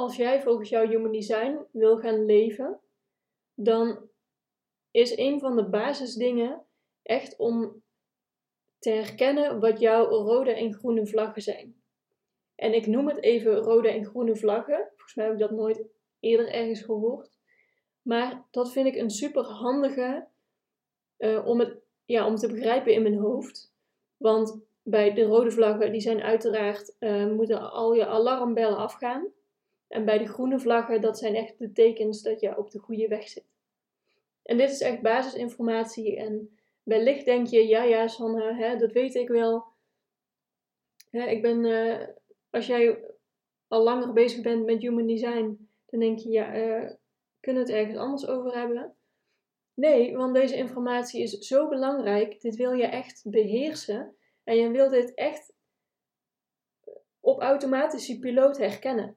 Als jij volgens jouw human design wil gaan leven, dan is een van de basisdingen echt om te herkennen wat jouw rode en groene vlaggen zijn. En ik noem het even rode en groene vlaggen. Volgens mij heb ik dat nooit eerder ergens gehoord. Maar dat vind ik een super handige uh, om, het, ja, om te begrijpen in mijn hoofd. Want bij de rode vlaggen, die zijn uiteraard, uh, moeten al je alarmbellen afgaan. En bij de groene vlaggen, dat zijn echt de tekens dat je op de goede weg zit. En dit is echt basisinformatie. En wellicht denk je, ja, ja, Sanne, hè, dat weet ik wel. Hè, ik ben, uh, als jij al langer bezig bent met human design, dan denk je, ja, uh, kunnen we het ergens anders over hebben? Nee, want deze informatie is zo belangrijk. Dit wil je echt beheersen. En je wilt dit echt op automatische piloot herkennen.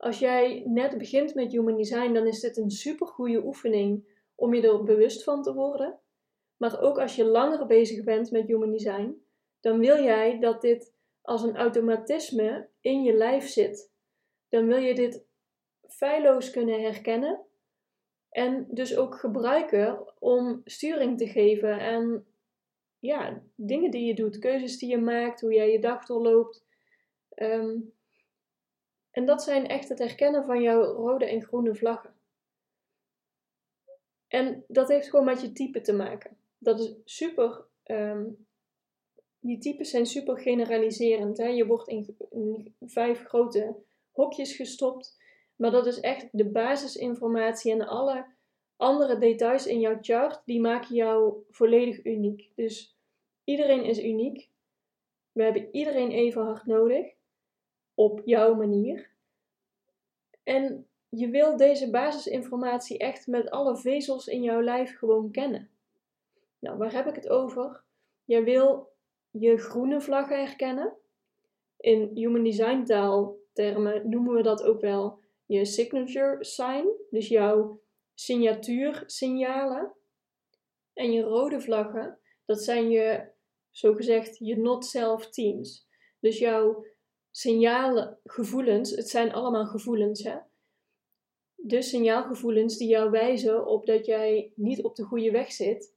Als jij net begint met human design, dan is dit een super goede oefening om je er bewust van te worden. Maar ook als je langer bezig bent met human design, dan wil jij dat dit als een automatisme in je lijf zit. Dan wil je dit feilloos kunnen herkennen en dus ook gebruiken om sturing te geven aan ja, dingen die je doet, keuzes die je maakt, hoe jij je dag doorloopt. Um, en dat zijn echt het herkennen van jouw rode en groene vlaggen. En dat heeft gewoon met je type te maken. Dat is super. Die types zijn super generaliserend. Hè? Je wordt in, in vijf grote hokjes gestopt. Maar dat is echt de basisinformatie en alle andere details in jouw chart, die maken jou volledig uniek. Dus iedereen is uniek. We hebben iedereen even hard nodig op jouw manier. En je wil deze basisinformatie echt met alle vezels in jouw lijf gewoon kennen. Nou, waar heb ik het over? Je wil je groene vlaggen herkennen. In human design taal termen noemen we dat ook wel je signature sign, dus jouw signatuursignalen. En je rode vlaggen, dat zijn je, zogezegd, je not self teams. Dus jouw signalen, gevoelens, het zijn allemaal gevoelens, hè. De signaalgevoelens die jou wijzen op dat jij niet op de goede weg zit,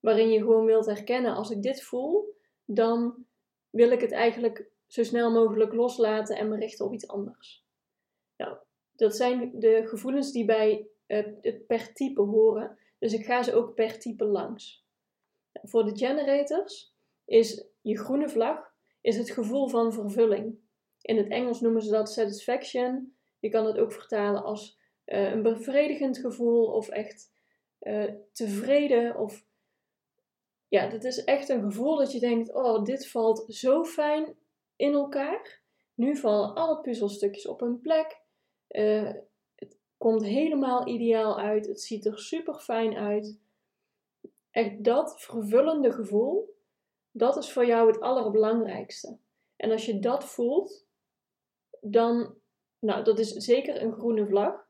waarin je gewoon wilt herkennen, als ik dit voel, dan wil ik het eigenlijk zo snel mogelijk loslaten en me richten op iets anders. Nou, dat zijn de gevoelens die bij het per type horen, dus ik ga ze ook per type langs. Voor de generators is je groene vlag is het gevoel van vervulling. In het Engels noemen ze dat satisfaction. Je kan het ook vertalen als uh, een bevredigend gevoel of echt uh, tevreden. Of ja, dat is echt een gevoel dat je denkt: oh, dit valt zo fijn in elkaar. Nu vallen alle puzzelstukjes op hun plek. Uh, het komt helemaal ideaal uit. Het ziet er super fijn uit. Echt dat vervullende gevoel, dat is voor jou het allerbelangrijkste. En als je dat voelt, dan, nou, dat is zeker een groene vlag.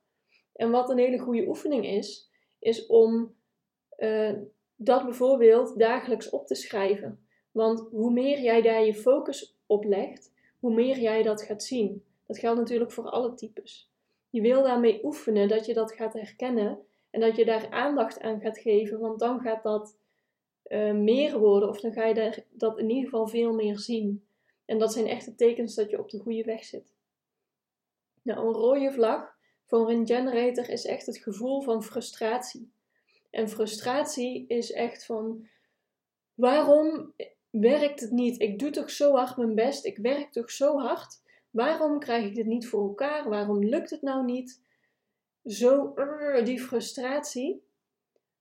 En wat een hele goede oefening is, is om uh, dat bijvoorbeeld dagelijks op te schrijven. Want hoe meer jij daar je focus op legt, hoe meer jij dat gaat zien. Dat geldt natuurlijk voor alle types. Je wil daarmee oefenen dat je dat gaat herkennen en dat je daar aandacht aan gaat geven, want dan gaat dat uh, meer worden of dan ga je daar, dat in ieder geval veel meer zien. En dat zijn echte tekens dat je op de goede weg zit. Nou, een rode vlag voor een generator is echt het gevoel van frustratie. En frustratie is echt van: waarom werkt het niet? Ik doe toch zo hard mijn best, ik werk toch zo hard. Waarom krijg ik dit niet voor elkaar? Waarom lukt het nou niet? Zo, die frustratie,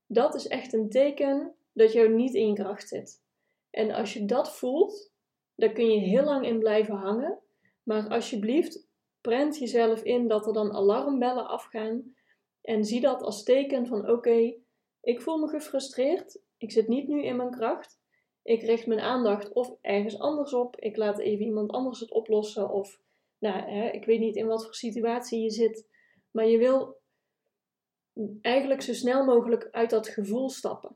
dat is echt een teken dat je niet in kracht zit. En als je dat voelt, dan kun je heel lang in blijven hangen. Maar alsjeblieft, prent jezelf in dat er dan alarmbellen afgaan en zie dat als teken van oké, ik voel me gefrustreerd, ik zit niet nu in mijn kracht, ik richt mijn aandacht of ergens anders op, ik laat even iemand anders het oplossen of nou, hè, ik weet niet in wat voor situatie je zit, maar je wil eigenlijk zo snel mogelijk uit dat gevoel stappen.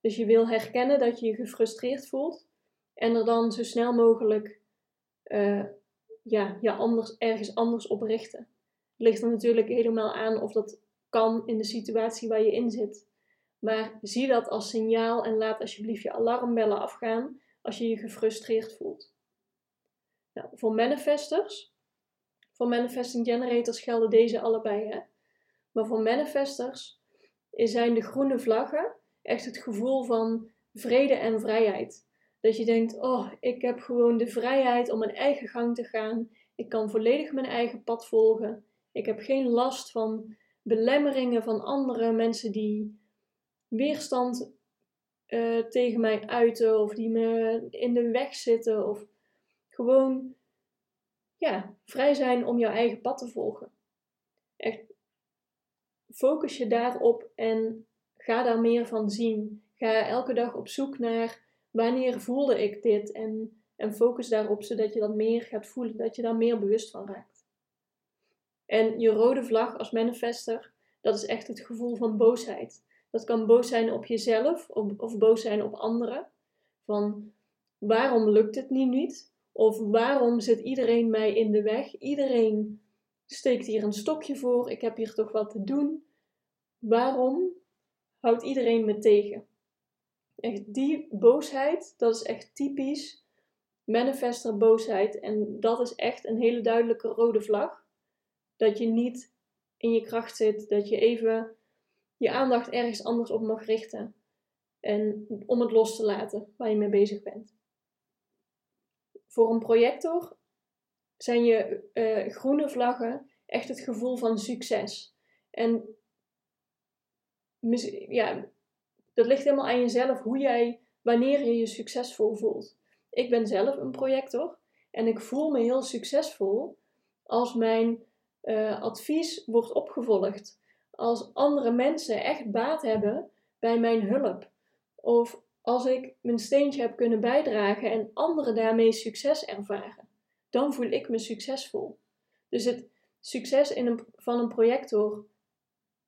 Dus je wil herkennen dat je je gefrustreerd voelt en er dan zo snel mogelijk uh, ja, je anders, ergens anders op richten. Ligt er natuurlijk helemaal aan of dat kan in de situatie waar je in zit. Maar zie dat als signaal en laat alsjeblieft je alarmbellen afgaan als je je gefrustreerd voelt. Nou, voor manifestors, voor manifesting generators gelden deze allebei. Hè? Maar voor manifestors zijn de groene vlaggen echt het gevoel van vrede en vrijheid. Dat je denkt, oh, ik heb gewoon de vrijheid om mijn eigen gang te gaan. Ik kan volledig mijn eigen pad volgen. Ik heb geen last van belemmeringen van andere mensen die weerstand uh, tegen mij uiten of die me in de weg zitten. Of gewoon, ja, vrij zijn om jouw eigen pad te volgen. Echt, focus je daarop en ga daar meer van zien. Ga elke dag op zoek naar wanneer voelde ik dit en, en focus daarop zodat je dat meer gaat voelen, dat je daar meer bewust van raakt. En je rode vlag als manifester, dat is echt het gevoel van boosheid. Dat kan boos zijn op jezelf of, of boos zijn op anderen. Van waarom lukt het nu niet? Of waarom zit iedereen mij in de weg? Iedereen steekt hier een stokje voor. Ik heb hier toch wat te doen. Waarom houdt iedereen me tegen? Echt die boosheid, dat is echt typisch manifester boosheid. En dat is echt een hele duidelijke rode vlag. Dat je niet in je kracht zit, dat je even je aandacht ergens anders op mag richten. En om het los te laten waar je mee bezig bent. Voor een projector zijn je uh, groene vlaggen echt het gevoel van succes. En ja, dat ligt helemaal aan jezelf hoe jij, wanneer je je succesvol voelt. Ik ben zelf een projector en ik voel me heel succesvol als mijn uh, advies wordt opgevolgd. Als andere mensen echt baat hebben bij mijn hulp. Of als ik mijn steentje heb kunnen bijdragen en anderen daarmee succes ervaren. Dan voel ik me succesvol. Dus het succes in een, van een projector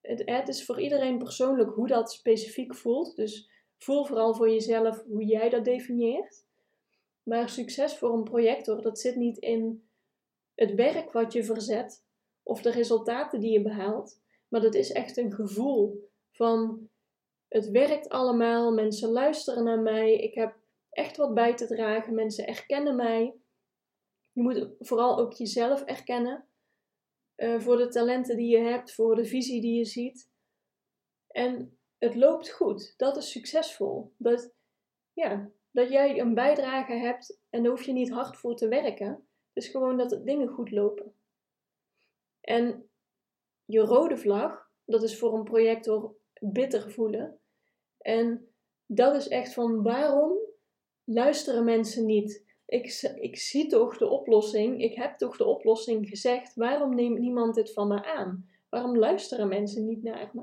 het, het is voor iedereen persoonlijk hoe dat specifiek voelt. Dus voel vooral voor jezelf hoe jij dat definieert. Maar succes voor een projector, dat zit niet in het werk wat je verzet of de resultaten die je behaalt. Maar dat is echt een gevoel van het werkt allemaal, mensen luisteren naar mij, ik heb echt wat bij te dragen, mensen erkennen mij. Je moet vooral ook jezelf erkennen. Eh, voor de talenten die je hebt, voor de visie die je ziet. En het loopt goed. Dat is succesvol. Dat, ja, dat jij een bijdrage hebt en daar hoef je niet hard voor te werken. Het is gewoon dat dingen goed lopen. En je rode vlag, dat is voor een projector bitter voelen. En dat is echt van waarom luisteren mensen niet? Ik, ik zie toch de oplossing, ik heb toch de oplossing gezegd, waarom neemt niemand dit van me aan? Waarom luisteren mensen niet naar me?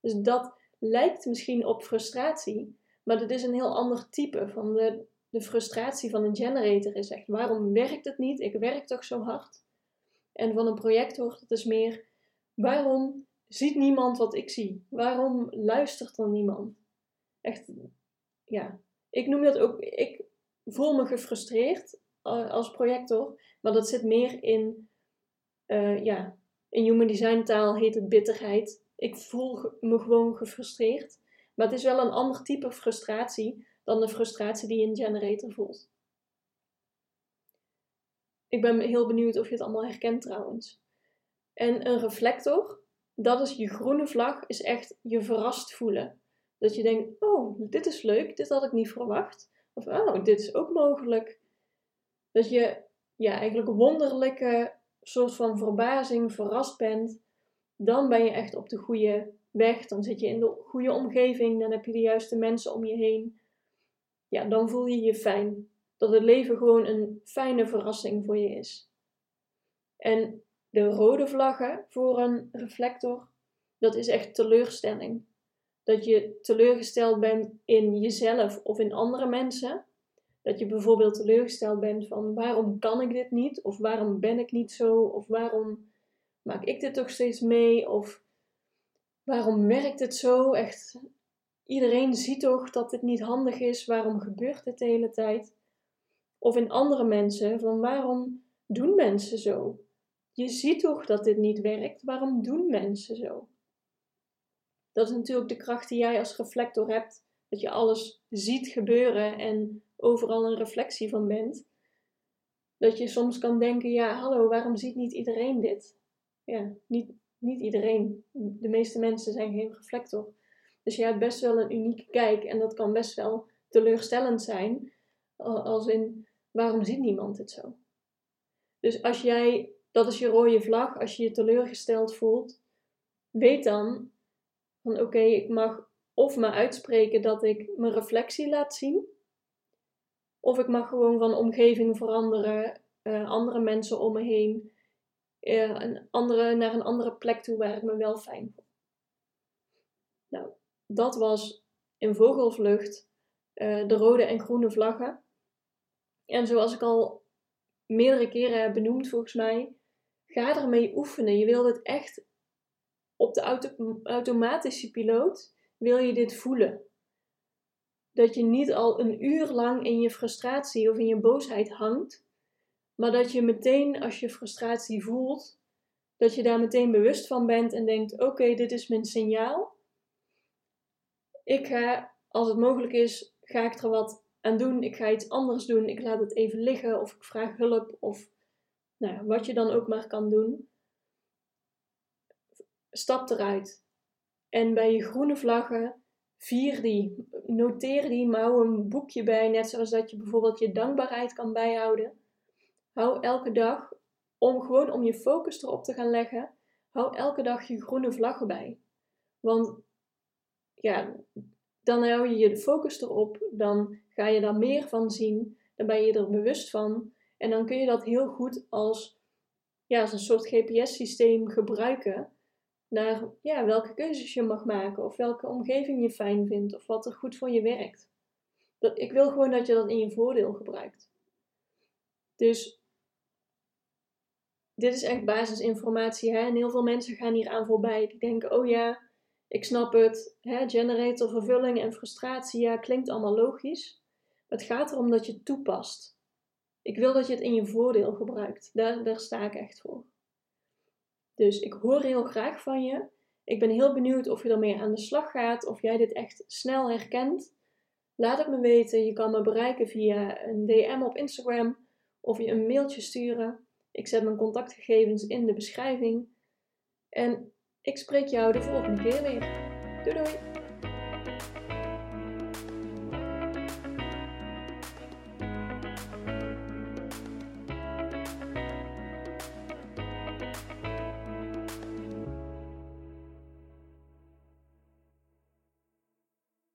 Dus dat lijkt misschien op frustratie, maar dat is een heel ander type van de, de frustratie van een generator is echt, waarom werkt het niet? Ik werk toch zo hard? En van een projector, dat is meer, waarom ziet niemand wat ik zie? Waarom luistert er niemand? Echt, ja. Ik noem dat ook, ik voel me gefrustreerd eh, als projector, maar dat zit meer in, uh, ja, in human design taal heet het bitterheid. Ik voel me gewoon gefrustreerd, maar het is wel een ander type frustratie dan de frustratie die een generator voelt. Ik ben heel benieuwd of je het allemaal herkent trouwens. En een reflector, dat is je groene vlag, is echt je verrast voelen. Dat je denkt, oh, dit is leuk, dit had ik niet verwacht. Of, oh, dit is ook mogelijk. Dat je ja, eigenlijk wonderlijke soort van verbazing, verrast bent. Dan ben je echt op de goede weg. Dan zit je in de goede omgeving. Dan heb je de juiste mensen om je heen. Ja, dan voel je je fijn. Dat het leven gewoon een fijne verrassing voor je is. En de rode vlaggen voor een reflector, dat is echt teleurstelling. Dat je teleurgesteld bent in jezelf of in andere mensen. Dat je bijvoorbeeld teleurgesteld bent van waarom kan ik dit niet? Of waarom ben ik niet zo? Of waarom maak ik dit toch steeds mee? Of waarom werkt het zo? Echt, iedereen ziet toch dat dit niet handig is. Waarom gebeurt dit de hele tijd? Of in andere mensen, van waarom doen mensen zo? Je ziet toch dat dit niet werkt. Waarom doen mensen zo? Dat is natuurlijk de kracht die jij als reflector hebt. Dat je alles ziet gebeuren en overal een reflectie van bent. Dat je soms kan denken: ja, hallo, waarom ziet niet iedereen dit? Ja, niet, niet iedereen. De meeste mensen zijn geen reflector. Dus je hebt best wel een unieke kijk en dat kan best wel teleurstellend zijn. Als in, waarom ziet niemand het zo? Dus als jij, dat is je rode vlag, als je je teleurgesteld voelt, weet dan van oké, ik mag of maar uitspreken dat ik mijn reflectie laat zien, of ik mag gewoon van omgeving veranderen, uh, andere mensen om me heen, uh, een andere, naar een andere plek toe waar ik me wel fijn voel. Nou, dat was in vogelvlucht uh, de rode en groene vlaggen. En zoals ik al meerdere keren heb benoemd, volgens mij, ga ermee oefenen. Je wilt het echt op de auto automatische piloot, wil je dit voelen. Dat je niet al een uur lang in je frustratie of in je boosheid hangt, maar dat je meteen als je frustratie voelt, dat je daar meteen bewust van bent en denkt: oké, dit is mijn signaal. Ik ga, als het mogelijk is, ga ik er wat aan doen. Ik ga iets anders doen. Ik laat het even liggen of ik vraag hulp of nou, wat je dan ook maar kan doen. Stap eruit. En bij je groene vlaggen, vier die. Noteer die, hou een boekje bij, net zoals dat je bijvoorbeeld je dankbaarheid kan bijhouden. Hou elke dag, om gewoon om je focus erop te gaan leggen, hou elke dag je groene vlaggen bij. Want ja, dan hou je je focus erop, dan ga je daar meer van zien, dan ben je er bewust van en dan kun je dat heel goed als, ja, als een soort GPS-systeem gebruiken naar ja, welke keuzes je mag maken of welke omgeving je fijn vindt of wat er goed voor je werkt. Dat, ik wil gewoon dat je dat in je voordeel gebruikt. Dus dit is echt basisinformatie. Hè? En heel veel mensen gaan hier aan voorbij. Die denken, oh ja, ik snap het. Hè? Generator, vervulling en frustratie, ja, klinkt allemaal logisch. het gaat erom dat je het toepast. Ik wil dat je het in je voordeel gebruikt. Daar, daar sta ik echt voor. Dus ik hoor heel graag van je. Ik ben heel benieuwd of je ermee aan de slag gaat, of jij dit echt snel herkent. Laat het me weten. Je kan me bereiken via een DM op Instagram of je een mailtje sturen. Ik zet mijn contactgegevens in de beschrijving. En ik spreek jou de volgende keer weer. Doei doei!